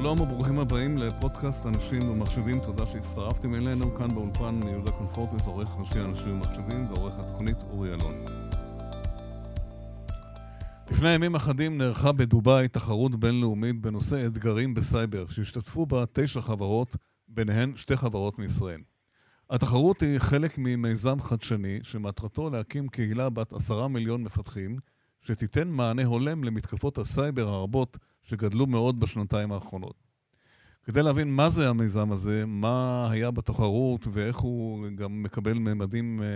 שלום וברוכים הבאים לפודקאסט אנשים ומחשבים, תודה שהצטרפתם אלינו. כאן באולפן יהודה קונפורטס, עורך ראשי אנשים ומחשבים ועורך התוכנית אורי אלון. לפני ימים אחדים נערכה בדובאי תחרות בינלאומית בנושא אתגרים בסייבר, שהשתתפו בה תשע חברות, ביניהן שתי חברות מישראל. התחרות היא חלק ממיזם חדשני שמטרתו להקים קהילה בת עשרה מיליון מפתחים שתיתן מענה הולם למתקפות הסייבר הרבות שגדלו מאוד בשנתיים האחרונות. כדי להבין מה זה המיזם הזה, מה היה בתחרות ואיך הוא גם מקבל ממדים אה,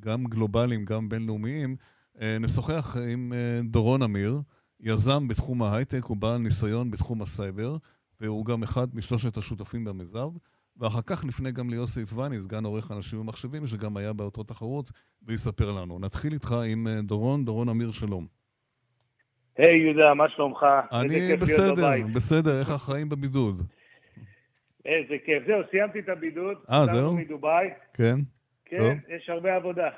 גם גלובליים, גם בינלאומיים, אה, נשוחח עם אה, דורון אמיר, יזם בתחום ההייטק ובעל ניסיון בתחום הסייבר, והוא גם אחד משלושת השותפים במיזם. ואחר כך נפנה גם ליוסי עטבני, סגן עורך אנשים ומחשבים, שגם היה באותו תחרות, ויספר לנו. נתחיל איתך עם דורון, דורון אמיר, שלום. היי יהודה, מה שלומך? אני בסדר, בסדר, איך החיים בבידוד? איזה כיף. זהו, סיימתי את הבידוד. אה, זהו? מדובאי. כן? כן, טוב. יש הרבה עבודה.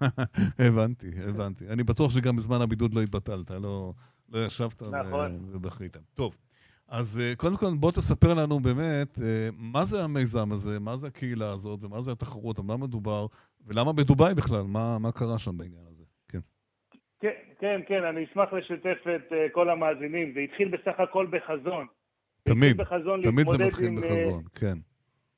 הבנתי, הבנתי. אני בטוח שגם בזמן הבידוד לא התבטלת, לא, לא ישבת נכון. ובכית. טוב, אז אה, קודם כל בוא תספר לנו באמת אה, מה זה המיזם הזה, מה זה הקהילה הזאת ומה זה התחרות, על מה מדובר, ולמה בדובאי בכלל, מה, מה קרה שם בעניין הזה. כן, כן, כן, אני אשמח לשתף את אה, כל המאזינים. זה התחיל בסך הכל בחזון. תמיד, בחזון תמיד זה מתחיל עם, בחזון, אה, כן.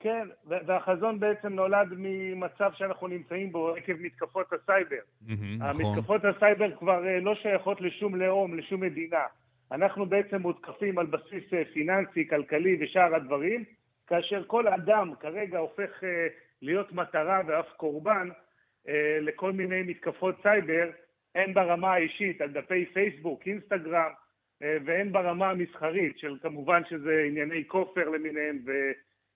כן, והחזון בעצם נולד ממצב שאנחנו נמצאים בו עקב מתקפות הסייבר. Mm-hmm, המתקפות נכון. הסייבר כבר אה, לא שייכות לשום לאום, לשום מדינה. אנחנו בעצם מותקפים על בסיס פיננסי, כלכלי ושאר הדברים, כאשר כל אדם כרגע הופך להיות מטרה ואף קורבן לכל מיני מתקפות סייבר. הן ברמה האישית, על דפי פייסבוק, אינסטגרם, אה, והן ברמה המסחרית, של כמובן שזה ענייני כופר למיניהם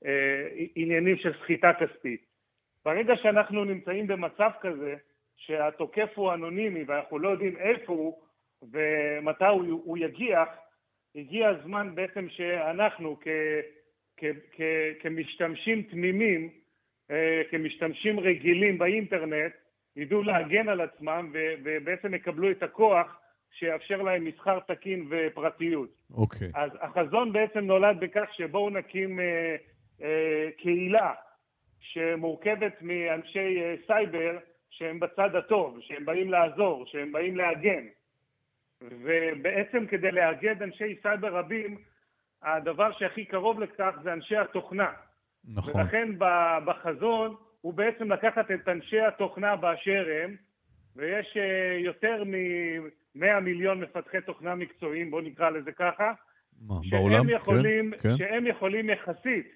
ועניינים של סחיטה כספית. ברגע שאנחנו נמצאים במצב כזה, שהתוקף הוא אנונימי ואנחנו לא יודעים איפה הוא ומתי הוא, הוא יגיח, הגיע הזמן בעצם שאנחנו כ, כ, כ, כמשתמשים תמימים, אה, כמשתמשים רגילים באינטרנט, ידעו להגן על עצמם ובעצם יקבלו את הכוח שיאפשר להם מסחר תקין ופרטיות. אוקיי. Okay. אז החזון בעצם נולד בכך שבואו נקים אה, אה, קהילה שמורכבת מאנשי אה, סייבר שהם בצד הטוב, שהם באים לעזור, שהם באים להגן. ובעצם כדי לאגד אנשי סייבר רבים, הדבר שהכי קרוב לכך זה אנשי התוכנה. נכון. ולכן בחזון הוא בעצם לקחת את אנשי התוכנה באשר הם, ויש אה, יותר מ-100 מיליון מפתחי תוכנה מקצועיים, בואו נקרא לזה ככה, מה, שהם בעולם? יכולים, כן, כן. שהם יכולים יחסית,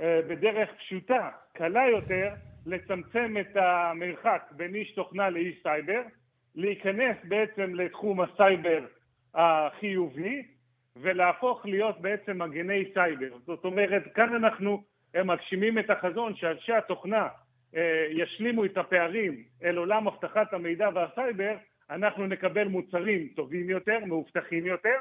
אה, בדרך פשוטה, קלה יותר, לצמצם את המרחק בין איש תוכנה לאיש סייבר, להיכנס בעצם לתחום הסייבר החיובי, ולהפוך להיות בעצם מגני סייבר. זאת אומרת, כאן אנחנו הם מגשימים את החזון שאנשי התוכנה אה, ישלימו את הפערים אל עולם אבטחת המידע והסייבר, אנחנו נקבל מוצרים טובים יותר, מאובטחים יותר,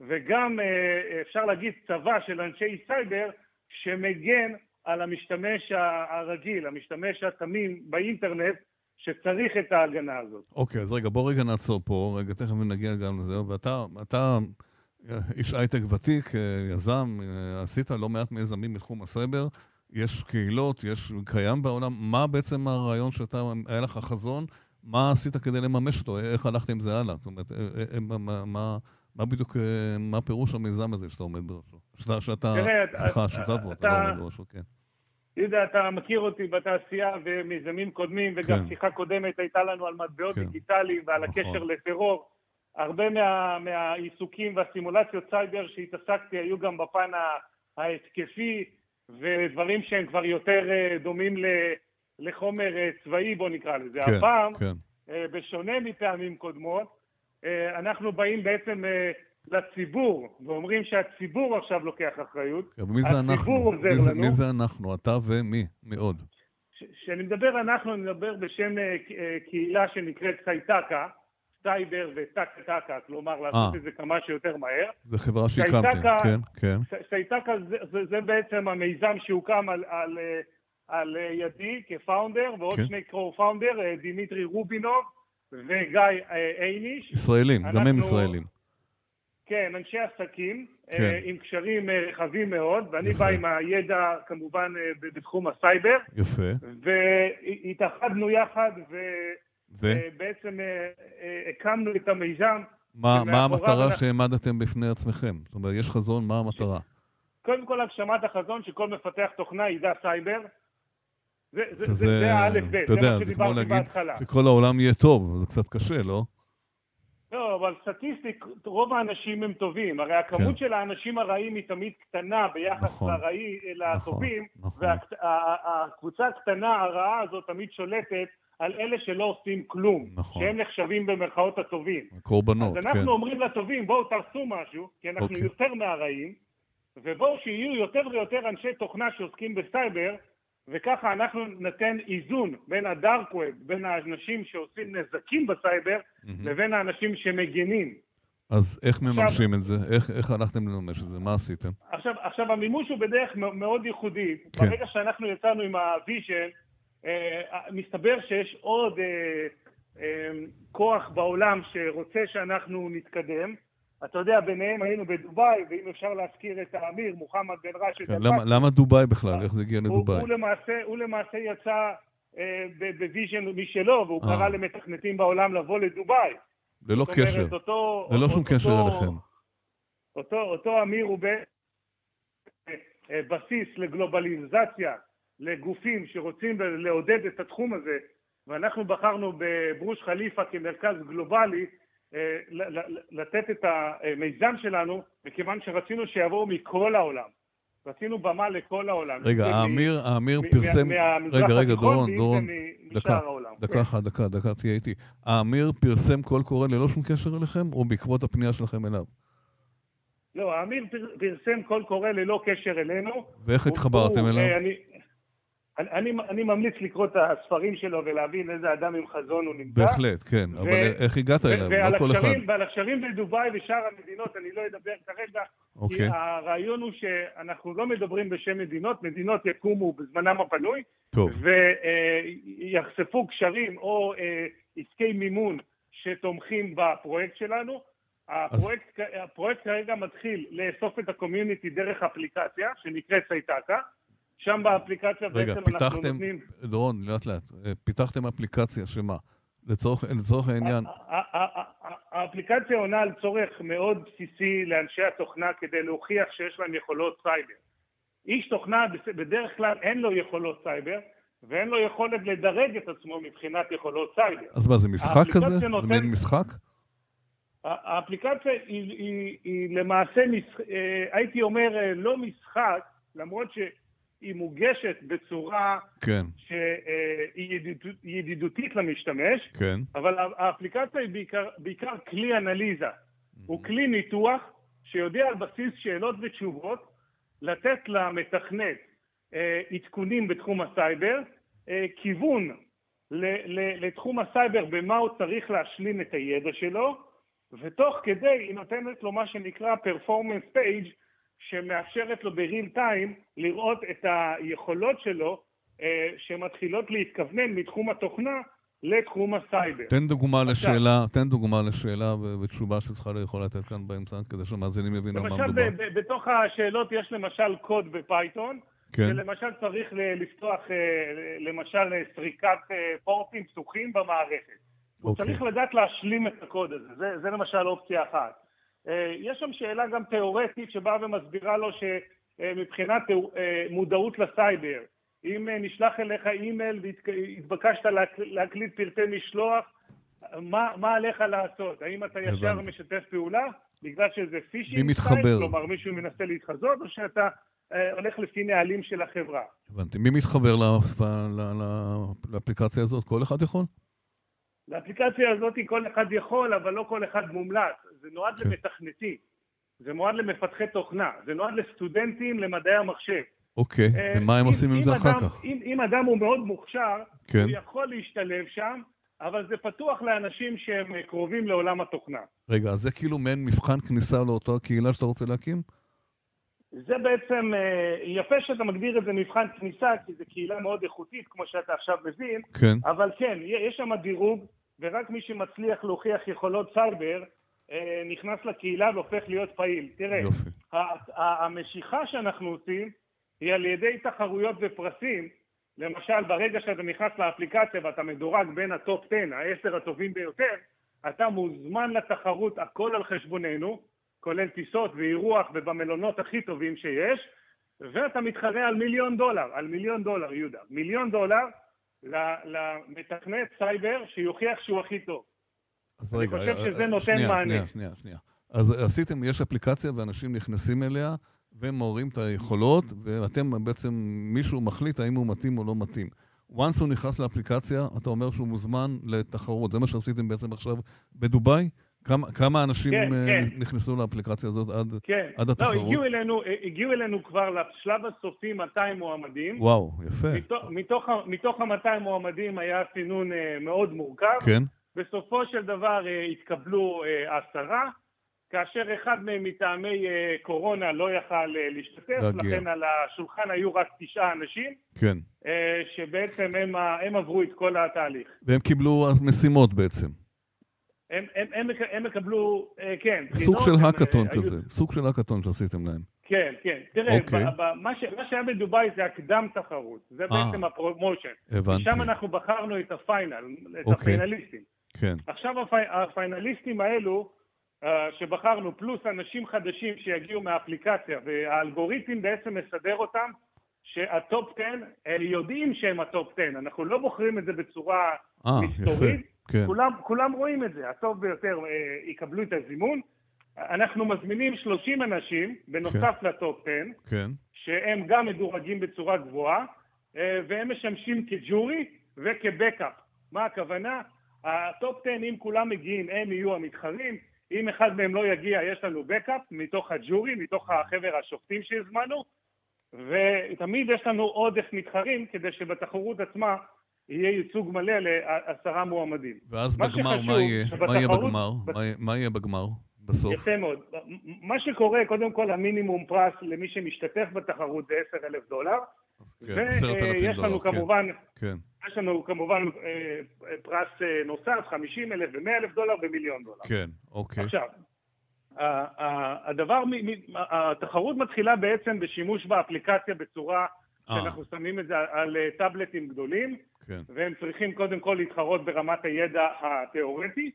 וגם אה, אפשר להגיד צבא של אנשי סייבר שמגן על המשתמש הרגיל, המשתמש התמים באינטרנט, שצריך את ההגנה הזאת. אוקיי, okay, אז רגע, בוא רגע נעצור פה, רגע, תכף נגיע גם לזה, ואתה אתה איש הייטק ותיק, אה, יזם, אה, עשית לא מעט מיזמים בתחום הסייבר, יש קהילות, יש קיים בעולם, מה בעצם הרעיון שאתה, היה לך חזון, מה עשית כדי לממש אותו, איך הלכת עם זה הלאה? זאת אומרת, אה, מה, מה, מה בדיוק, מה פירוש המיזם הזה שאתה עומד בראשו? שאתה, שאתה, סליחה, שותף בו, אתה לא עומד בראשו, כן. יהודה, אתה מכיר אותי בתעשייה ומיזמים קודמים, וגם כן. שיחה קודמת הייתה לנו על מטבעות כן. דיגיטליים ועל נכון. הקשר לטרור. הרבה מה, מהעיסוקים והסימולציות סייבר שהתעסקתי היו גם בפן ההתקפי ודברים שהם כבר יותר אה, דומים לחומר אה, צבאי בוא נקרא לזה. כן, הפעם, כן. אה, בשונה מפעמים קודמות, אנחנו באים בעצם לציבור ואומרים שהציבור עכשיו לוקח אחריות. כן, ומי זה אנחנו? מי זה, מי זה אנחנו? אתה ומי? מי עוד? כשאני מדבר אנחנו, אני מדבר בשם קהילה שנקראת Cytaka. סייבר וטקה-טקה, כלומר לעשות אה. את זה כמה שיותר מהר. זו חברה שהקמתם, כן, כן. Cytaka זה, זה, זה בעצם המיזם שהוקם על, על, על ידי כ founder, ועוד כן. שני co-founder, אה, דימיטרי רובינוב וגיא אה, אייניש. ישראלים, אנחנו... גם הם ישראלים. כן, אנשי עסקים, כן. עם קשרים רחבים מאוד, ואני יפה. בא עם הידע כמובן בתחום הסייבר. יפה. והתאחדנו יחד, ובעצם הקמנו את המיזם. מה, מה המטרה אנחנו... שהעמדתם בפני עצמכם? זאת אומרת, יש חזון, מה המטרה? קודם כל הגשמת החזון שכל מפתח תוכנה ידע סייבר. זה, זה, זה, זה האלף בית, זה מה שדיברתי בהתחלה. שכל העולם יהיה טוב, זה קצת קשה, לא? לא, אבל סטטיסטיק, רוב האנשים הם טובים. הרי הכמות כן. של האנשים הרעים היא תמיד קטנה ביחס נכון, לרעי, לטובים, נכון, והקבוצה נכון. הקטנה, הרעה הזאת, תמיד שולטת על אלה שלא עושים כלום, נכון. שהם נחשבים במרכאות הטובים. קורבנות, כן. אז אנחנו כן. אומרים לטובים, בואו תעשו משהו, כי אנחנו אוקיי. יותר מהרעים, ובואו שיהיו יותר ויותר אנשי תוכנה שעוסקים בסייבר, וככה אנחנו ניתן איזון בין ה dark web, בין האנשים שעושים נזקים בסייבר, mm-hmm. לבין האנשים שמגינים. אז איך מממשים את זה? איך, איך הלכתם לממש את זה? מה עשיתם? עכשיו, עכשיו המימוש הוא בדרך מאוד ייחודי. כן. ברגע שאנחנו יצאנו עם ה vision, מסתבר שיש עוד אה, אה, כוח בעולם שרוצה שאנחנו נתקדם. אתה יודע, ביניהם היינו בדובאי, ואם אפשר להזכיר את האמיר, מוחמד בן ראשד. כן, למה, למה דובאי בכלל? איך זה הגיע לדובאי? הוא, הוא, למעשה, הוא למעשה יצא אה, ב vision משלו, והוא קרא למתכנתים בעולם לבוא לדובאי. ללא קשר. אומרת, אותו, ללא שום אותו, קשר אליכם. אותו, אותו אמיר הוא בסיס לגלובליזציה לגופים שרוצים לעודד את התחום הזה, ואנחנו בחרנו בבורג' חליפה כמרכז גלובלי אה, לתת את המיזם שלנו, מכיוון שרצינו שיבואו מכל העולם. רצינו במה לכל העולם. רגע, האמיר, האמיר פרסם... רגע, רגע, דורון, דורון, דקה, דקה כן. אחת, דקה, דקה, תהיה איתי. האמיר פרסם קול קורא ללא שום קשר אליכם, או בעקבות הפנייה שלכם אליו? לא, האמיר פרסם קול קורא ללא קשר אלינו. ואיך התחברתם אליו? אה, אני, אני, אני ממליץ לקרוא את הספרים שלו ולהבין איזה אדם עם חזון הוא נמצא. בהחלט, כן, ו- אבל איך הגעת אליו? לא כל אחד. ועל הקשרים בדובאי ושאר המדינות אני לא אדבר כרגע, אוקיי. כי הרעיון הוא שאנחנו לא מדברים בשם מדינות, מדינות יקומו בזמנם הפנוי, ויחשפו קשרים או אה, עסקי מימון שתומכים בפרויקט שלנו. הפרויקט, אז... הפרויקט כרגע מתחיל לאסוף את הקומיוניטי דרך אפליקציה שנקראת סייטקה. שם באפליקציה רגע, בעצם פיתחתם, אנחנו נותנים... רגע, דורון, לאט לאט. אה, פיתחתם אפליקציה שמה? לצורך, לצורך העניין... האפליקציה עונה על צורך מאוד בסיסי לאנשי התוכנה כדי להוכיח שיש להם יכולות סייבר. איש תוכנה בדרך כלל אין לו יכולות סייבר, ואין לו יכולת לדרג את עצמו מבחינת יכולות סייבר. אז מה, זה משחק כזה? נותן... זה מין משחק? האפליקציה היא, היא, היא למעשה, משח... אה, הייתי אומר, אה, לא משחק, למרות ש... היא מוגשת בצורה כן. שהיא ידידותית למשתמש, כן. אבל האפליקציה היא בעיקר, בעיקר כלי אנליזה. Mm-hmm. הוא כלי ניתוח שיודע על בסיס שאלות ותשובות לתת למתכנת אה, עדכונים בתחום הסייבר, אה, כיוון ל, ל, לתחום הסייבר במה הוא צריך להשלים את הידע שלו, ותוך כדי היא נותנת לו מה שנקרא performance page שמאפשרת לו ב real time לראות את היכולות שלו אה, שמתחילות להתכוונן מתחום התוכנה לתחום הסייבר. תן דוגמה לשאלה, תן דוגמה לשאלה ותשובה שצריכה יכול לתת כאן באמצע, כדי שהמאזינים יבינו מה מדובר. למשל, בתוך השאלות יש למשל קוד בפייתון, כן. שלמשל צריך לפתוח, אה, למשל, סריקת אה, פורטים פתוחים במערכת. אוקיי. הוא צריך לדעת להשלים את הקוד הזה, זה, זה למשל אופציה אחת. אה, יש שם שאלה גם תיאורטית שבאה ומסבירה לו שמבחינת אה, מודעות לסייבר, אם אה, נשלח אליך אימייל והתבקשת להקליט פרטי משלוח, מה, מה עליך לעשות? האם אתה ישר הבנתי. משתף פעולה בגלל שזה phishing site, כלומר מישהו מנסה להתחזות, או שאתה אה, הולך לפי נהלים של החברה? הבנתי. מי מתחבר לאפליקציה הזאת? כל אחד יכול? לאפליקציה הזאת כל אחד יכול, אבל לא כל אחד מומלץ. זה נועד כן. למתכנתים, זה נועד למפתחי תוכנה, זה נועד לסטודנטים למדעי המחשב. אוקיי, אה, ומה הם עושים עם זה אחר כך? אם, אם אדם הוא מאוד מוכשר, כן. הוא יכול להשתלב שם, אבל זה פתוח לאנשים שהם קרובים לעולם התוכנה. רגע, אז זה כאילו מעין מבחן כניסה לאותה קהילה שאתה רוצה להקים? זה בעצם, אה, יפה שאתה מגדיר את זה מבחן כניסה, כי זו קהילה מאוד איכותית, כמו שאתה עכשיו מבין, כן. אבל כן, יש שם דירוג, ורק מי שמצליח להוכיח יכולות סייבר, נכנס לקהילה והופך להיות פעיל. תראה. המשיכה שאנחנו עושים היא על ידי תחרויות ופרסים. למשל, ברגע שאתה נכנס לאפליקציה ואתה מדורג בין ה top 10, העשר הטובים ביותר, אתה מוזמן לתחרות, הכל על חשבוננו, כולל טיסות ואירוח ובמלונות הכי טובים שיש, ואתה מתחרה על מיליון דולר, על מיליון דולר, יהודה. מיליון דולר למתכנת סייבר שיוכיח שהוא הכי טוב. אז רגע, אני חושב שזה נותן שנייה, מענה. שנייה, שנייה, שנייה. אז עשיתם, יש אפליקציה ואנשים נכנסים אליה ומעוררים את היכולות, ואתם בעצם, מישהו מחליט האם הוא מתאים או לא מתאים. once הוא נכנס לאפליקציה, אתה אומר שהוא מוזמן לתחרות. זה מה שעשיתם בעצם עכשיו בדובאי? כמה, כמה אנשים כן, uh, כן. נכנסו לאפליקציה הזאת עד, כן. עד לא, התחרות? לא, הגיעו אלינו, הגיעו אלינו כבר לשלב הסופי 200 מועמדים. וואו, יפה. מתוך, מתוך, מתוך ה-200 מועמדים היה סינון מאוד מורכב. כן. בסופו של דבר אה, התקבלו אה, עשרה. כאשר אחד מהם מטעמי אה, קורונה לא יכל אה, להשתתף, להגיע. לכן על השולחן היו רק תשעה אנשים, כן. אה, שבעצם הם, הם עברו את כל התהליך. והם קיבלו משימות בעצם. הם, הם, הם, הם יקבלו, כן. סוג של האקתון כזה, היו... סוג של האקתון שעשיתם להם. כן, כן. תראה, אוקיי. ב, ב, מה, ש, מה שהיה בדובאי זה הקדם תחרות, זה אה, בעצם ה promotion. הבנתי. ושם אנחנו בחרנו את ה final, את אוקיי. הפיינליסטים. כן. עכשיו הפי, הפיינליסטים האלו, אה, שבחרנו, פלוס אנשים חדשים שיגיעו מהאפליקציה, והאלגוריתם בעצם מסדר אותם שה top 10, הם יודעים שהם ה top 10, אנחנו לא בוחרים את זה בצורה 아, אה, מסתורית, כן. כולם, כולם רואים את זה, הטוב ביותר אה, יקבלו את הזימון. אנחנו מזמינים 30 אנשים, בנוסף כן. ל top 10, כן. שהם גם מדורגים בצורה גבוהה, והם משמשים כ jury וכ backup. מה הכוונה? ה top 10, אם כולם מגיעים, הם יהיו המתחרים, אם אחד מהם לא יגיע, יש לנו backup מתוך ה jury, מתוך חבר השופטים שהזמנו, ותמיד יש לנו עודף מתחרים כדי שבתחרות עצמה יהיה ייצוג מלא לעשרה מועמדים. ואז מה בגמר, שחשוב, מה יהיה? מה יהיה בגמר? בת... מה יהיה בגמר? בסוף. יפה מאוד. מה שקורה, קודם כל המינימום פרס למי שמשתתף בתחרות זה 10,000 דולר. כן, 10,000 דולר, לנו כן. כמובן, כן. יש לנו כמובן אה, פרס אה, נוסף, 50 אלף ו-100 אלף דולר ומיליון דולר. כן, אוקיי. עכשיו, הדבר, התחרות מתחילה בעצם בשימוש באפליקציה בצורה אה. שאנחנו שמים את זה על טאבלטים גדולים, כן. והם צריכים קודם כל להתחרות ברמת הידע התיאורטי.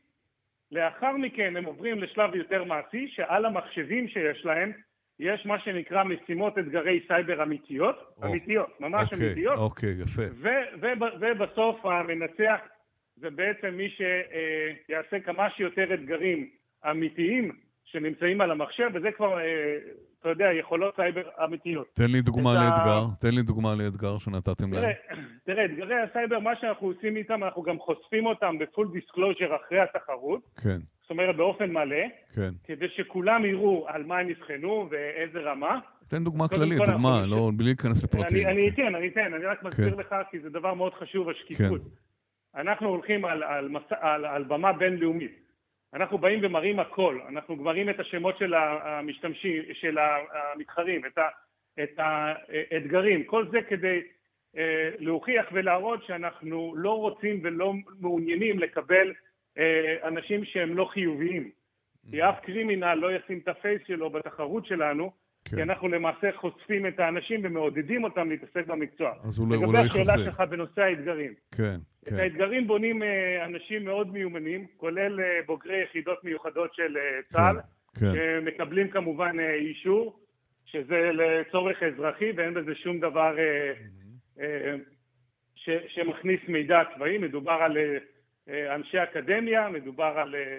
לאחר מכן הם עוברים לשלב יותר מעשי, שעל המחשבים שיש להם יש מה שנקרא משימות אתגרי סייבר אמיתיות, או, אמיתיות, ממש אוקיי, אמיתיות. אוקיי, יפה. ו- ו- ובסוף המנצח זה בעצם מי שיעשה כמה שיותר אתגרים אמיתיים שנמצאים על המחשב, וזה כבר, אה, אתה יודע, יכולות סייבר אמיתיות. תן לי דוגמה לאתגר, ה... תן לי דוגמה לאתגר שנתתם תראה, להם. תראה, אתגרי הסייבר, מה שאנחנו עושים איתם, אנחנו גם חושפים אותם ב full disclosure אחרי התחרות. כן. זאת אומרת באופן מלא, כן. כדי שכולם יראו על מה הם נבחנו ואיזה רמה. תן דוגמה כללית, דוגמה, לא, בלי להיכנס לפרטים. אני, אני אתן, אני אתן, אני רק מסביר כן. לך, כי זה דבר מאוד חשוב, השקיפות. כן. אנחנו הולכים על, על, מס, על, על במה בינלאומית. אנחנו באים ומראים הכל, אנחנו מראים את השמות של המשתמשים, של המתחרים, את, ה, את האתגרים, כל זה כדי אה, להוכיח ולהראות שאנחנו לא רוצים ולא מעוניינים לקבל אנשים שהם לא חיוביים. כי אף קרימינל לא ישים את הפייס שלו בתחרות שלנו, כן. כי אנחנו למעשה חושפים את האנשים ומעודדים אותם להתעסק במקצוע. אז הוא לא יחזק. לגבי השאלה שלך בנושא האתגרים. כן, כן. את האתגרים בונים אה, אנשים מאוד מיומנים, כולל אה, בוגרי יחידות מיוחדות של צה"ל, כן, כן. שמקבלים כמובן אישור, שזה לצורך אזרחי ואין בזה שום דבר mm-hmm. שמכניס מידע צבאי, מדובר על אה, אנשי אקדמיה, מדובר על אה,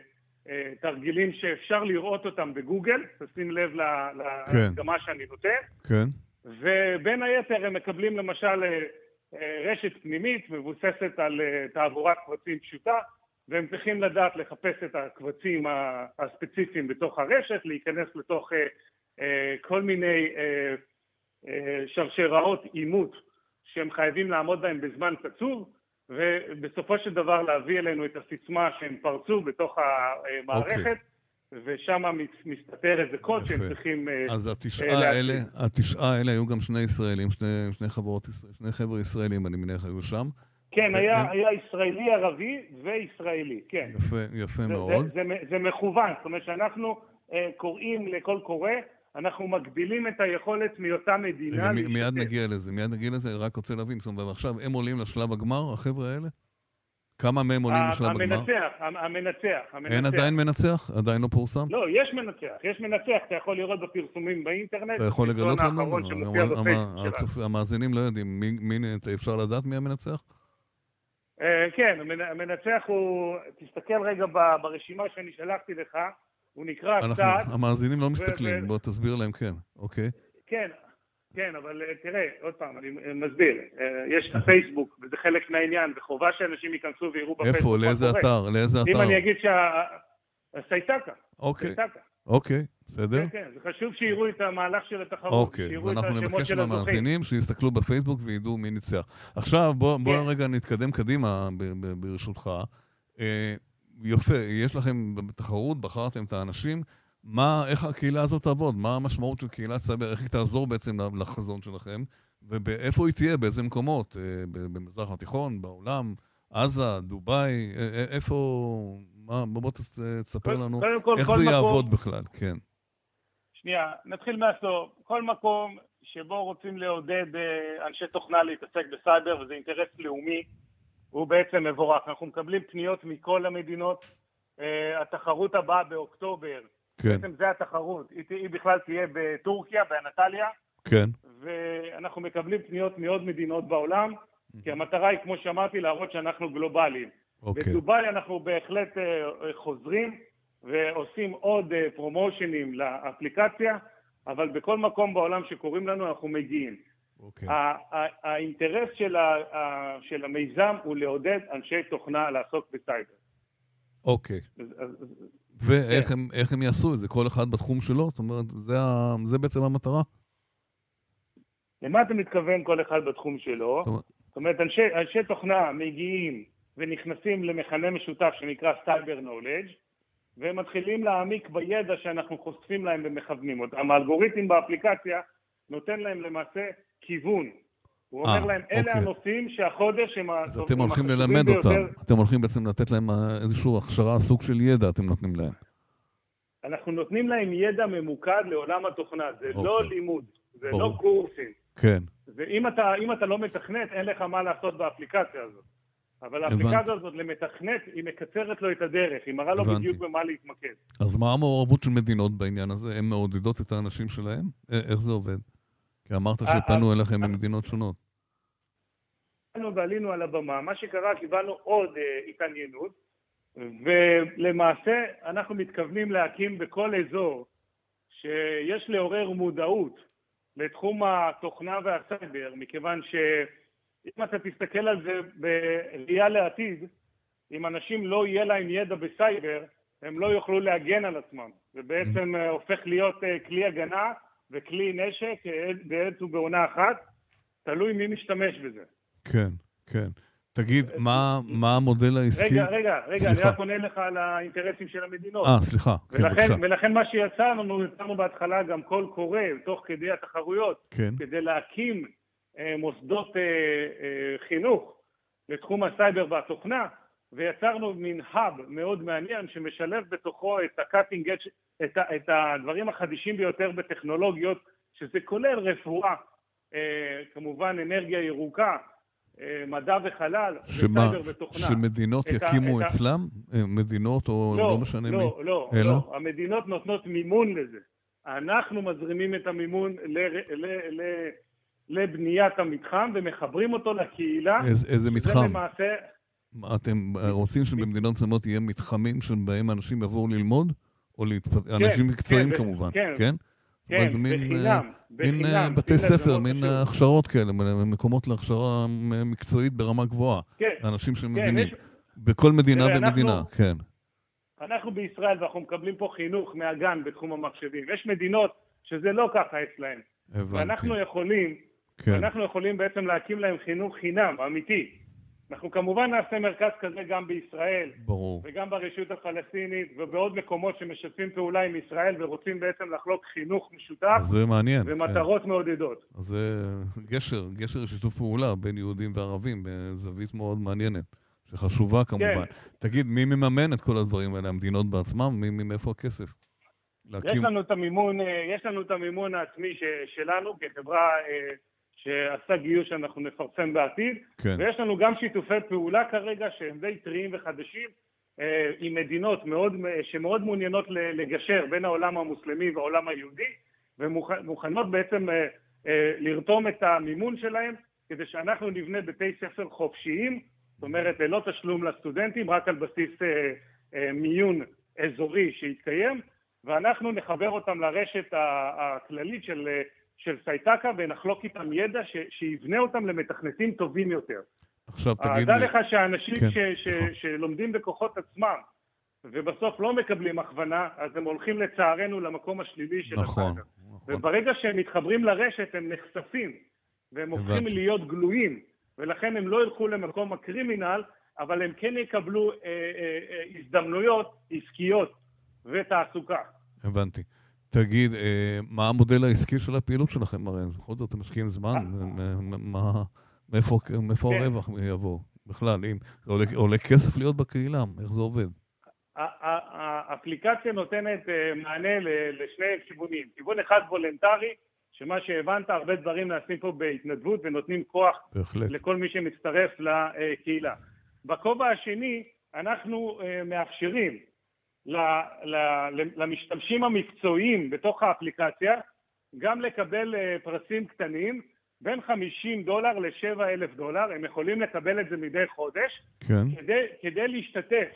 אה, תרגילים שאפשר לראות אותם בגוגל, תשים לב להדגמה כן. שאני נותן. כן. ובין היתר הם מקבלים למשל רשת פנימית מבוססת על תעבורת קבצים פשוטה, והם צריכים לדעת לחפש את הקבצים הספציפיים בתוך הרשת, להיכנס לתוך כל מיני שרשראות אימות שהם חייבים לעמוד בהם בזמן קצוב, ובסופו של דבר להביא אלינו את הסיסמה שהם פרצו בתוך המערכת. Okay. אוקיי. ושם מסתתר איזה קוד שהם צריכים אה, אז התשעה uh, האלה, התשעה האלה היו גם שני ישראלים, שני, שני חברות, שני חבר'ה ישראלים, אני מניח, היו שם, כן, היה, היה ישראלי ערבי וישראלי, כן. יפה, יפה זה, מאוד. זה, זה, זה, מכוון, זאת אומרת שאנחנו אה, קוראים לקול קורא, אנחנו מגבילים את היכולת מאותה מדינה. רגע, מיד נגיע לזה, מיד נגיע לזה, רק רוצה להבין, זאת אומרת, עכשיו הם עולים לשלב הגמר, החבר'ה האלה? כמה מהם עולים לשלב הגמר? המנצח, המנצח, המנצח. אין עדיין מנצח? עדיין לא פורסם? לא, יש מנצח, יש מנצח, אתה יכול לראות בפרסומים באינטרנט. אתה יכול לגלות לנו? המאזינים לא יודעים, אפשר לדעת מי המנצח? אה, כן, המנצח הוא, תסתכל רגע ברשימה שאני שלחתי לך, הוא נקרא קצת... המאזינים לא מסתכלים, בוא תסביר להם כן, אוקיי. כן, כן, אבל אה, תראה, עוד פעם, אני מסביר, אה, יש פייסבוק, וזה חלק מהעניין, וחובה שאנשים ייכנסו ויראו בפייסבוק. איפה? לאיזה אתר? לאיזה אתר? אם אני אגיד שה... סייטקה. אוקיי. אוקיי, בסדר? כן, כן, זה חשוב שיראו את המהלך של התחרות. אוקיי, ואנחנו נבקש מהמאזינים שיסתכלו בפייסבוק וידעו מי ניצח. עכשיו, בוא, בוא כן. רגע נתקדם קדימה, ברשותך. יפה, יש לכם בתחרות, בחרתם את האנשים. מה, איך הקהילה הזאת תעבוד? מה המשמעות של קהילת סייבר? איך היא תעזור בעצם לחזון שלכם? ואיפה היא תהיה? באיזה מקומות? אה, במזרח התיכון? בעולם? עזה? דובאי? איפה... מה, בוא תספר לנו איך זה יעבוד בכלל, כן. שנייה, נתחיל מהסוף. כל מקום שבו רוצים לעודד אה, אנשי תוכנה להתעסק בסייבר, וזה אינטרס לאומי, בעצם מבורך. אנחנו מקבלים פניות מכל המדינות. Uh, התחרות הבאה באוקטובר, כן. בעצם זה התחרות, היא, היא בכלל תהיה בטורקיה, באנטליה. כן. ואנחנו מקבלים פניות מעוד מדינות בעולם, mm-hmm. כי המטרה היא, כמו שאמרתי, להראות שאנחנו גלובליים. אוקיי. בדובאי אנחנו בהחלט uh, חוזרים ועושים עוד uh, פרומושנים לאפליקציה, אבל בכל מקום בעולם שקוראים לנו אנחנו מגיעים. אוקיי. האינטרס של, ה, של המיזם הוא לעודד אנשי תוכנה לעסוק בסייבר. אוקיי. ואיך כן. הם, הם יעשו את זה? כל אחד בתחום שלו? זאת אומרת, זה, ה, זה בעצם המטרה? למה אתה מתכוון כל אחד בתחום שלו? זאת אומרת, אנשי, אנשי תוכנה מגיעים ונכנסים למכנה משותף שנקרא סייבר נולדג' והם מתחילים להעמיק בידע שאנחנו חושפים להם ומכוונים אותם. האלגוריתם באפליקציה נותן להם למעשה כיוון. הוא אומר 아, אה, להם, אלה אוקיי. הנושאים שהחודש הם אז אתם הולכים ללמד ביותר. אותם, אתם הולכים בעצם לתת להם אה, איזושהי הכשרה, סוג של ידע אתם נותנים להם. אנחנו נותנים להם ידע ממוקד לעולם התוכנה, זה לא אוקיי. לא לימוד, זה ברור. לא קורסים. כן. ואם אתה, אתה לא מתכנת, אין לך מה לעשות באפליקציה הזאת. אבל האפליקציה הזאת למתכנת, היא מקצרת לו את הדרך, היא מראה לו הבנתי. בדיוק במה להתמקד. אז מה המעורבות של מדינות בעניין הזה? הן מעודדות את האנשים שלהם? איך זה עובד? כי אמרת אה, שפנו אה, אליכם אה. ממדינות שונות. באנו ועלינו על הבמה, מה שקרה, קיבלנו עוד התעניינות, ולמעשה אנחנו מתכוונים להקים בכל אזור שיש לעורר מודעות לתחום התוכנה והסייבר, מכיוון שאם אתה תסתכל על זה בראייה לעתיד, אם אנשים לא יהיה להם ידע בסייבר, הם לא יוכלו להגן על עצמם. זה בעצם הופך להיות כלי הגנה וכלי נשק בעת ובעונה אחת, תלוי מי משתמש בזה. כן, כן. תגיד, מה, מה המודל העסקי? רגע, רגע, רגע, סליחה. אני רק עונה לך על האינטרסים של המדינות. אה, סליחה, כן, בבקשה. ולכן מה שיצא לנו, יצאנו בהתחלה גם קול קורא, תוך כדי התחרויות, כן. כדי להקים אה, מוסדות אה, אה, חינוך לתחום הסייבר והתוכנה, ויצרנו מין hub מאוד מעניין שמשלב בתוכו את ה-cutting edge, את, ה- את הדברים החדישים ביותר בטכנולוגיות, שזה כולל רפואה, אה, כמובן אנרגיה ירוקה, אה, מדע וחלל, שמה, וסייבר ותוכנה. שמדינות יקימו ה- אצלם? ה- אה, מדינות או לא, לא משנה לא, מי? לא, לא, אלא? לא, המדינות נותנות מימון לזה. אנחנו מזרימים את המימון ל... ל, ל, ל לבניית המתחם ומחברים אותו לקהילה. איזה, איזה מתחם? זה למעשה... אתם רוצים שבמדינות מסוימות יהיה מתחמים שבהם אנשים יבואו ללמוד? או להתפ... כן, אנשים מקצועיים כן, כמובן, כן? כן, כן מין, בחינם, אה, בחינם. מין אה, בתי ספר, מין חשוב. הכשרות כאלה, מקומות להכשרה מקצועית ברמה גבוהה. כן. אנשים שמבינים. כן, יש... בכל מדינה ומדינה, אנחנו, כן. אנחנו בישראל, ואנחנו מקבלים פה חינוך מהגן בתחום המחשבים. יש מדינות שזה לא ככה אצלהם. הבנתי. ואנחנו יכולים, כן. אנחנו יכולים בעצם להקים להם חינוך חינם, אמיתי. אנחנו כמובן נעשה מרכז כזה גם בישראל, ברור. וגם ברשות הפלסטינית, ובעוד מקומות שמשתפים פעולה עם ישראל ורוצים בעצם לחלוק חינוך משותף. זה מעניין. ומטרות כן. מעודדות. זה גשר, גשר לשיתוף פעולה בין יהודים וערבים, בזווית מאוד מעניינת, שחשובה כמובן. כן. תגיד, מי מממן את כל הדברים האלה? המדינות בעצמם? מי, מאיפה הכסף? להקים... יש לנו את המימון, אה, יש לנו את המימון העצמי ש, שלנו כחברה אה, שעשה גיוס שאנחנו נפרסם בעתיד, כן. ויש לנו גם שיתופי פעולה כרגע שהם די טריים וחדשים אה, עם מדינות מאוד, שמאוד מעוניינות לגשר בין העולם המוסלמי והעולם היהודי ומוכנות בעצם אה, אה, לרתום את המימון שלהם כדי שאנחנו נבנה בתי ספר חופשיים, זאת אומרת ללא תשלום לסטודנטים, רק על בסיס מיון אזורי שיתקיים ואנחנו נחבר אותם לרשת הכללית של של סייטקה ונחלוק איתם ידע ש, שיבנה אותם למתכנתים טובים יותר. עכשיו תגיד לי... דע לך שאנשים כן, ש, ש, נכון. שלומדים בכוחות עצמם ובסוף לא מקבלים הכוונה, אז הם הולכים לצערנו למקום השלילי של נכון, הסייטה. נכון. וברגע שהם מתחברים לרשת הם נחשפים והם הופכים להיות גלויים ולכן הם לא ילכו למקום הקרימינל אבל הם כן יקבלו אה, אה, אה, הזדמנויות עסקיות ותעסוקה. הבנתי. תגיד, אה, מה המודל העסקי של הפעילות שלכם? הרי בכל זאת אתם משקיעים זמן, אה. מאיפה כן. הרווח יבוא? בכלל, אם עולה כסף להיות בקהילה, איך זה עובד? האפליקציה נותנת אה, מענה לשני כיוונים. כיוון אחד וולנטרי, שמה שהבנת, הרבה דברים נעשים פה בהתנדבות ונותנים כוח בהחלט. לכל מי שמצטרף לקהילה. בכובע השני, אנחנו מאפשרים למשתמשים המקצועיים בתוך האפליקציה גם לקבל אה, פרסים קטנים בין 50 דולר ל-7 אלף דולר, הם יכולים לקבל את זה מדי חודש כן. כדי, כדי להשתתף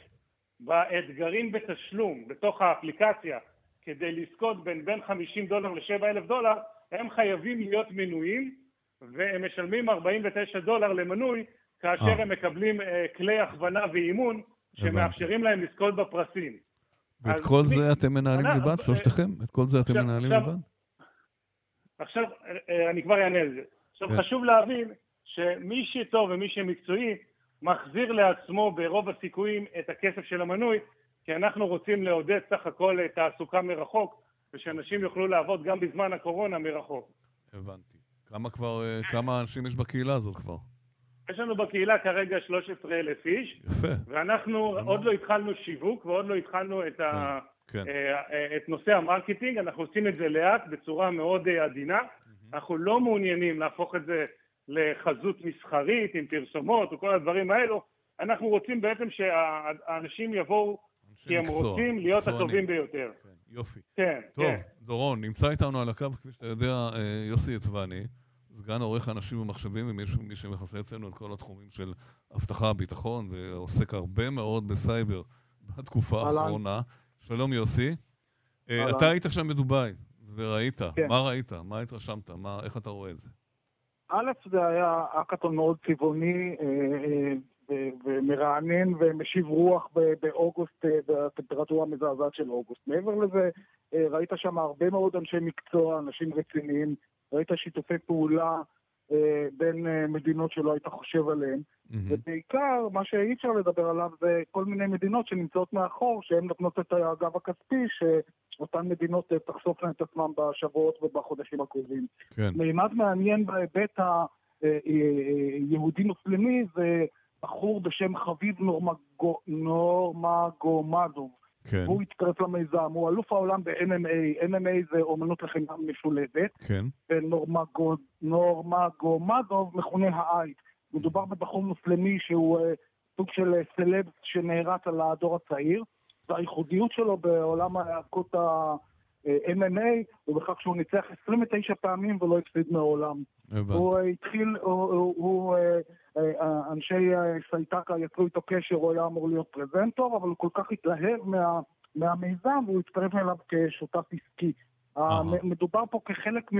באתגרים בתשלום בתוך האפליקציה כדי לזכות בין בין 50 דולר ל-7 אלף דולר הם חייבים להיות מנויים והם משלמים 49 דולר למנוי כאשר 아. אה. הם מקבלים uh, כלי הכוונה ואימון שמאפשרים להם לזכות בפרסים. ואת כל זה אתם מנהלים לבד, שלושתכם? את כל זה אתם מנהלים לבד? עכשיו, אה, אני כבר אענה על זה. עכשיו, כן. חשוב להבין שמי שטוב ומי שמקצועי מחזיר לעצמו ברוב הסיכויים את הכסף של המנוי, כי אנחנו רוצים לעודד סך הכל תעסוקה מרחוק, ושאנשים יוכלו לעבוד גם בזמן הקורונה מרחוק. הבנתי. כמה כבר, אה, כמה אנשים יש בקהילה הזאת כבר? יש לנו בקהילה כרגע 13,000 איש, יפה. ואנחנו עוד לא התחלנו שיווק ועוד לא התחלנו את, ה, כן. אה, אה, את נושא ה marketing, אנחנו עושים את זה לאט בצורה מאוד אה, עדינה, אנחנו לא מעוניינים להפוך את זה לחזות מסחרית עם פרסומות וכל הדברים האלו, אנחנו רוצים בעצם שהאנשים יבואו כי הם מקצוע, רוצים להיות מקצוענים. הטובים ביותר. כן, יופי. כן, טוב, כן. דורון, נמצא איתנו על הקו, כפי שאתה יודע, יוסי אטבני. סגן עורך אנשים ומחשבים, ומי שמכסה אצלנו את כל התחומים של אבטחה, ביטחון, ועוסק הרבה מאוד בסייבר בתקופה האחרונה. שלום יוסי. אה, אתה היית שם בדובאי, וראית. כן. מה ראית? מה התרשמת? מה, איך אתה רואה את זה? א', זה היה אקאטון מאוד צבעוני אה, אה, ומרענן ומשיב רוח באוגוסט, בטמפרטורה המזעזעת של אוגוסט. מעבר לזה, ראית שם הרבה מאוד אנשי מקצוע, אנשים רציניים, ראית שיתופי פעולה אה, בין אה, מדינות שלא היית חושב עליהן, mm-hmm. ובעיקר מה שאי אפשר לדבר עליו זה כל מיני מדינות שנמצאות מאחור, שהן נותנות את הגב הכספי, שאותן מדינות אה, תחשופנה את עצמן בשבועות ובחודשים הקרובים. כן. מימד מעניין בהיבט היהודי-מוסלמי זה בחור בשם חביב נורמגומדוב. כן. והוא הצטרף למיזם, הוא אלוף העולם ב-MMA, MMA זה אומנות לחימה משולבת. כן. ונורמגומדוב מכונה העייט. מדובר בבחור מוסלמי שהוא uh, סוג של uh, סלב שנערץ על הדור הצעיר, והייחודיות שלו בעולם ההיאבקות ה-MMA הוא בכך שהוא ניצח 29 פעמים ולא הפסיד מעולם. הבנתי. הוא uh, התחיל, הוא, uh, אנשי סייטקה יצרו איתו קשר, הוא היה אמור להיות פרזנטור, אבל הוא כל כך התלהב מה, מהמיזם והוא הצטרף אליו כשותף עסקי. מדובר פה כחלק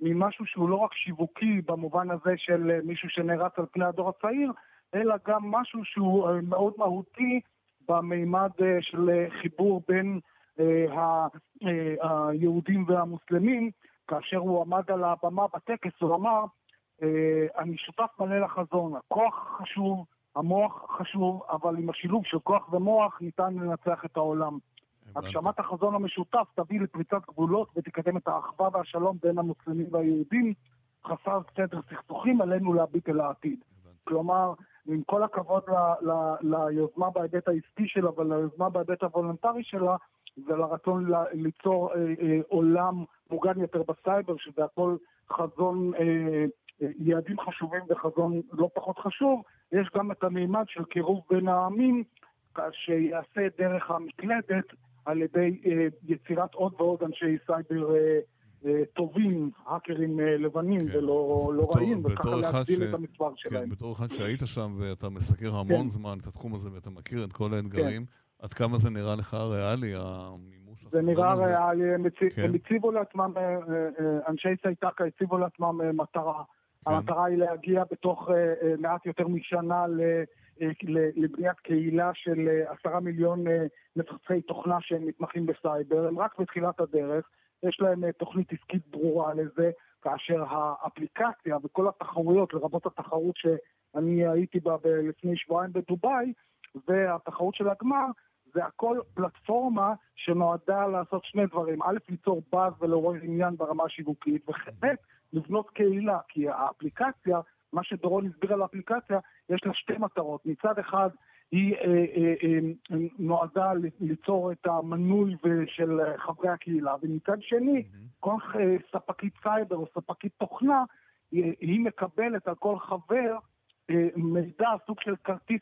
ממשהו שהוא לא רק שיווקי במובן הזה של מישהו שנערץ על פני הדור הצעיר, אלא גם משהו שהוא מאוד מהותי במימד של חיבור בין היהודים והמוסלמים. כאשר הוא עמד על הבמה בטקס, הוא אמר, אה, אני שותף מלא לחזון, הכוח החשוב המוח חשוב, אבל עם השילוב של כוח ומוח ניתן לנצח את העולם. הגשמת החזון המשותף תביא לפריצת גבולות ותקדם את האחווה והשלום בין המוסלמים והיהודים. חסר סדר סכסוכים עלינו להביט אל העתיד. כלומר, עם כל הכבוד ל, ל, ליוזמה בהיבט העסקי שלה וליוזמה בהיבט הוולונטרי שלה, ולרצון ליצור אה, אה, עולם מוגן יותר בסייבר, שזה הכל חזון, אה, יעדים חשובים וחזון לא פחות חשוב, יש גם את המימד של קירוב בין העמים, שיעשה דרך המקלדת על ידי יצירת עוד ועוד אנשי סייבר טובים, האקרים לבנים כן. ולא לא רעים, וככה להגדיל ש... את המספר כן, שלהם. בתור אחד שהיית שם ואתה מסקר המון כן. זמן את התחום הזה ואתה מכיר את כל האתגרים, כן. עד כמה זה נראה לך ריאלי, המימוש זה נראה ריאלי, הם. כן. הם הציבו לעצמם, אה, אנשי סייטקה הציבו לעצמם מטרה. כן. המטרה היא להגיע בתוך מעט יותר משנה ל... לבניית קהילה של עשרה מיליון מפתחי תוכנה שהם מתמחים בסייבר, הם רק בתחילת הדרך. יש להם אה, תוכנית עסקית ברורה לזה, כאשר האפליקציה וכל התחרויות, לרבות התחרות שאני הייתי בה לפני שבועיים בדובאי, והתחרות של הגמר, זה הכל פלטפורמה שנועדה לעשות שני דברים. א', ליצור באז ולעורר עניין ברמה השיווקית, וב', לבנות קהילה, כי האפליקציה, מה שדורון הסביר על האפליקציה, יש לה שתי מטרות. מצד אחד, היא אה, אה, אה, נועדה ליצור את המנוי של חברי הקהילה, ומצד שני, mm-hmm. כל ספקית סייבר או ספקית תוכנה, היא מקבלת על כל חבר מידע, סוג של כרטיס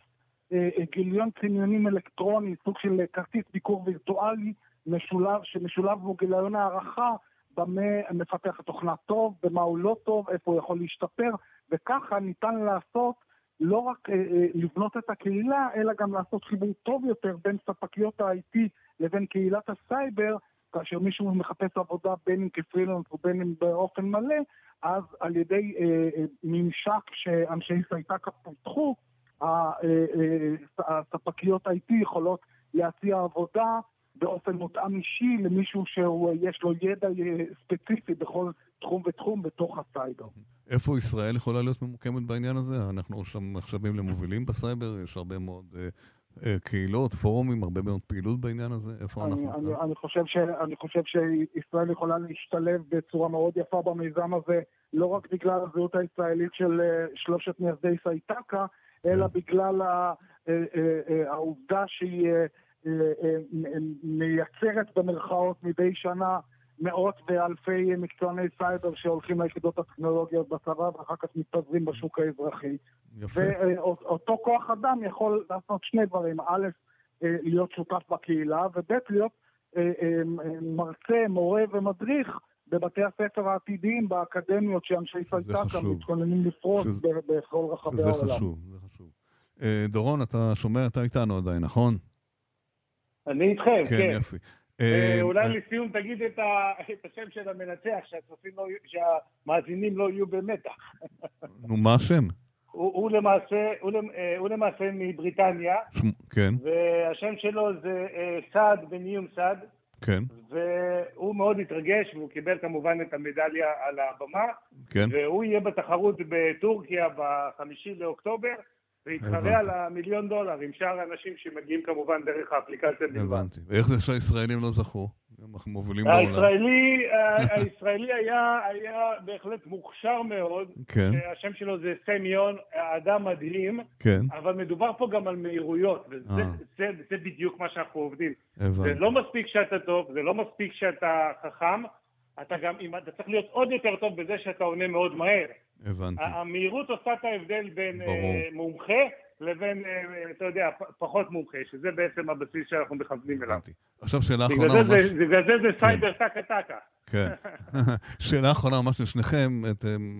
גיליון קניונים אלקטרוני, סוג של כרטיס ביקור וירטואלי משולב, שמשולב בו גיליון הערכה במה מפתח התוכנה טוב, במה הוא לא טוב, איפה הוא יכול להשתפר, וככה ניתן לעשות לא רק אה, אה, לבנות את הקהילה, אלא גם לעשות חיבור טוב יותר בין ספקיות ה-IT לבין קהילת הסייבר, כאשר מישהו מחפש עבודה בין אם כפרילנס ובין אם באופן מלא, אז על ידי אה, אה, ממשק שאנשי סייטקה אה, הספקיות IT יכולות להציע עבודה באופן מותאם אישי למישהו שיש לו ידע אה, ספציפי בכל תחום ותחום בתוך הסייבר. איפה ישראל יכולה להיות ממוקמת בעניין הזה? אנחנו שם נחשבים למובילים בסייבר, יש הרבה מאוד אה, אה, קהילות, פורומים, הרבה מאוד פעילות בעניין הזה. איפה אני, אנחנו... אני, אני, חושב ש, אני חושב שישראל יכולה להשתלב בצורה מאוד יפה במיזם הזה, לא רק בגלל הזהות הישראלית של אה, שלושת מייסדי סייטקה, אלא כן. בגלל אה, אה, אה, העובדה שהיא מייצרת במרכאות מדי שנה מאות ואלפי מקצועני סייבר שהולכים ליחידות הטכנולוגיות בצבא ואחר כך מתפזרים בשוק האזרחי. יפה. ואותו כוח אדם יכול לעשות שני דברים. א', להיות שותף בקהילה, וב', להיות מרצה, מורה ומדריך בבתי הספר העתידיים, באקדמיות שאנשי סלטקה מתכוננים לפרוס שזה, בכל רחבי העולם. זה חשוב, זה חשוב. דורון, אתה שומע, אתה איתנו עדיין, נכון? אני איתכם, כן. כן, יפי. אה, אולי אה, לסיום תגיד את השם של המנצח, לא שהמאזינים לא יהיו במתח. נו, מה השם? הוא למעשה, אה, הוא למעשה מבריטניה, כן. והשם שלו זה סעד בניום סעד. כן. והוא מאוד התרגש, והוא קיבל כמובן את המדליה על הבמה. כן. והוא יהיה בתחרות בטורקיה בחמישי לאוקטובר, והתחרה על המיליון דולר עם שאר האנשים שמגיעים כמובן דרך האפליקציה בלבד. הבנתי. ואיך זה שהישראלים לא זכו? אנחנו מובילים בעולם. הישראלי, הישראלי היה, היה בהחלט מוכשר מאוד. כן. השם שלו זה סמיון, אדם מדהים. כן. אבל מדובר פה גם על מהירויות, וזה אה. זה, זה בדיוק מה שאנחנו עובדים. הבנתי. זה לא מספיק שאתה טוב, זה לא מספיק שאתה חכם, אתה גם, אתה צריך להיות עוד יותר טוב בזה שאתה עונה מאוד מהר. הבנתי. המהירות עושה את ההבדל בין ברור. אה, מומחה לבין, אה, אתה יודע, פחות מומחה, שזה בעצם הבסיס שאנחנו מכוונים אליו. עכשיו שאלה אחרונה ממש... בגלל זה זה כן. סייבר טקה טקה. כן. שאלה אחרונה ממש לשניכם,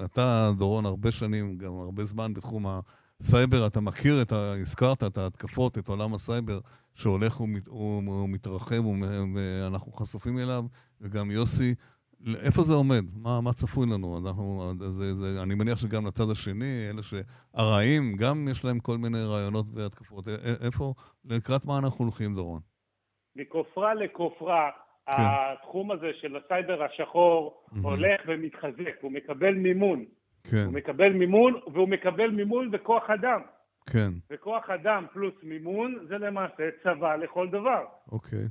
אתה, דורון, הרבה שנים, גם הרבה זמן בתחום הסייבר, אתה מכיר, את ה... הזכרת את ההתקפות, את עולם הסייבר שהולך ומתרחב ואנחנו חשופים אליו, וגם יוסי. איפה זה עומד? מה, מה צפוי לנו? אנחנו, זה, זה, אני מניח שגם לצד השני, אלה שהרעים, גם יש להם כל מיני רעיונות והתקפות. איפה, לקראת מה אנחנו הולכים, דורון? מכופרה לכופרה, כן. התחום הזה של הסייבר השחור mm-hmm. הולך ומתחזק, הוא מקבל מימון. כן. הוא מקבל מימון, והוא מקבל מימון בכוח אדם. כן. וכוח אדם פלוס מימון זה למעשה צבא לכל דבר. אוקיי.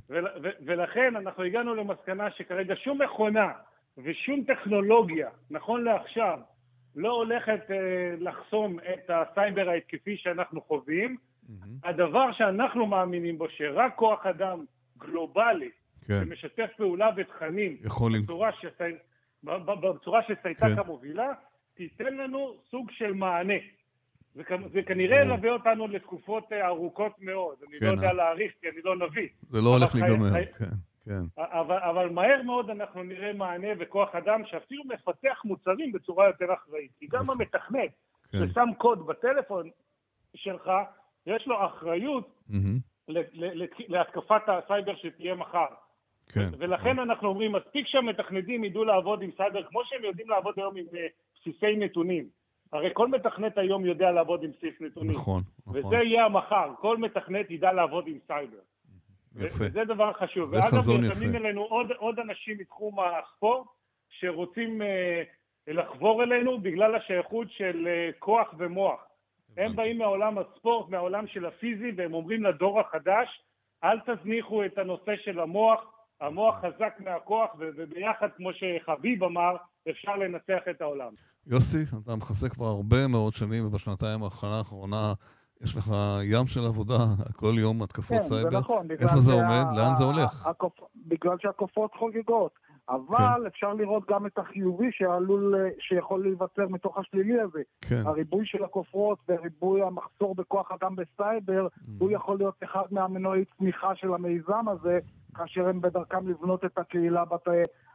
ולכן אנחנו הגענו למסקנה שכרגע שום מכונה ושום טכנולוגיה, נכון לעכשיו, לא הולכת אה, לחסום את הסייבר ההתקפי שאנחנו חווים. Mm-hmm. הדבר שאנחנו מאמינים בו, שרק כוח אדם גלובלי, כן. שמשתף פעולה ותכנים, בצורה, שסי... בצורה שסייטקה כן. מובילה, תיתן לנו סוג של מענה. זה כנראה ילווה אותנו לתקופות אה, ארוכות מאוד. אני כן, לא יודע אה. להעריך, כי אני לא נביא. זה לא הולך להיגמר, חי... כן. כן. אבל, אבל מהר מאוד אנחנו נראה מענה וכוח אדם שאפילו מפתח מוצרים בצורה יותר אחראית. כי גם. המתכנת כן. ששם קוד בטלפון שלך, יש לו אחריות mm-hmm. להתקפת הסייבר שתהיה מחר. כן. ולכן אנחנו אומרים, מספיק שהמתכנתים ידעו לעבוד עם סייבר כמו שהם יודעים לעבוד היום עם אה, בסיסי נתונים. הרי כל מתכנת היום יודע לעבוד עם בסיס נתונים. נכון, נכון. וזה יהיה המחר, כל מתכנת ידע לעבוד עם סייבר. יפה. וזה דבר חשוב. זה חזון יפה. ואגב, אלינו עוד, עוד אנשים מתחום הספורט שרוצים אה, לחבור אלינו בגלל השייכות של אה, כוח ומוח. הם באים מהעולם הספורט, מהעולם של הפיזי, והם אומרים לדור החדש, אל תזניחו את הנושא של המוח, המוח חזק מהכוח, וביחד, כמו שחביב אמר, אפשר לנצח את העולם. יוסי, אתה מחזק כבר הרבה מאוד שנים, ובשנתיים האחרונה יש לך ים של עבודה, כל יום התקפות כן, סייבר. כן, זה נכון. איפה זה עומד? לאן זה הולך? בגלל שהכופות חוגגות. אבל כן. אפשר לראות גם את החיובי שעלול, שיכול להיווצר מתוך השלילי הזה. כן. הריבוי של הכופרות וריבוי המחסור בכוח אדם בסייבר, mm. הוא יכול להיות אחד מהמנועי צמיחה של המיזם הזה, כאשר הם בדרכם לבנות את הקהילה בת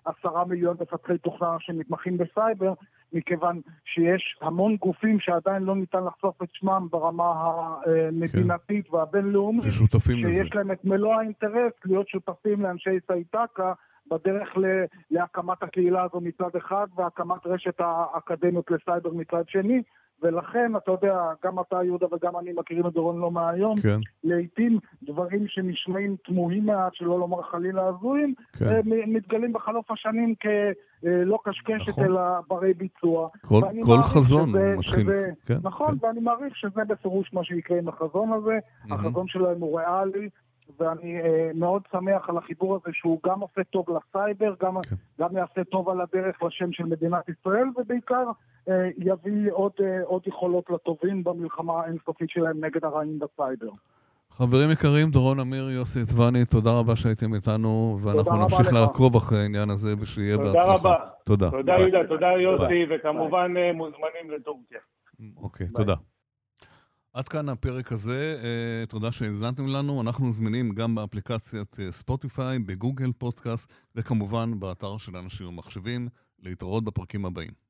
עשרה מיליון מפתחי תוכנה שמתמחים בסייבר, מכיוון שיש המון גופים שעדיין לא ניתן לחשוף את שמם ברמה המדינתית כן. והבינלאומית, שיש להם את מלוא האינטרס להיות שותפים לאנשי סייטקה בדרך להקמת הקהילה הזו מצד אחד והקמת רשת האקדמיות לסייבר מצד שני. ולכן, אתה יודע, גם אתה, יהודה, וגם אני מכירים את דורון לא מהיום, כן. לעיתים דברים שנשמעים תמוהים מעט, שלא לומר חלילה הזויים, כן. אה, מתגלים בחלוף השנים כלא קשקשת, נכון. אלא ברי ביצוע. כל, כל חזון שזה, מתחיל. שזה, כן, נכון, כן. ואני מעריך שזה בפירוש מה שיקרה עם החזון הזה. Mm-hmm. החזון שלהם הוא ריאלי. ואני אה, מאוד שמח על החיבור הזה שהוא גם עושה טוב לסייבר, גם, כן. גם יעשה טוב על הדרך לשם של מדינת ישראל, ובעיקר אה, יביא עוד, אה, עוד יכולות לטובים במלחמה האינסופית שלהם נגד הרעים בסייבר. חברים יקרים, דורון אמיר, יוסי עטבני, תודה רבה שהייתם איתנו, ואנחנו נמשיך לעקוב אחרי העניין הזה ושיהיה בהצלחה. תודה רבה. תודה. תודה יהודה, תודה יוסי, וכמובן ביי. מוזמנים לטורקיה. אוקיי, ביי. תודה. עד כאן הפרק הזה, אה, תודה שהאזנתם לנו. אנחנו זמינים גם באפליקציית אה, ספוטיפיי, בגוגל פודקאסט, וכמובן באתר של אנשים ומחשבים. להתראות בפרקים הבאים.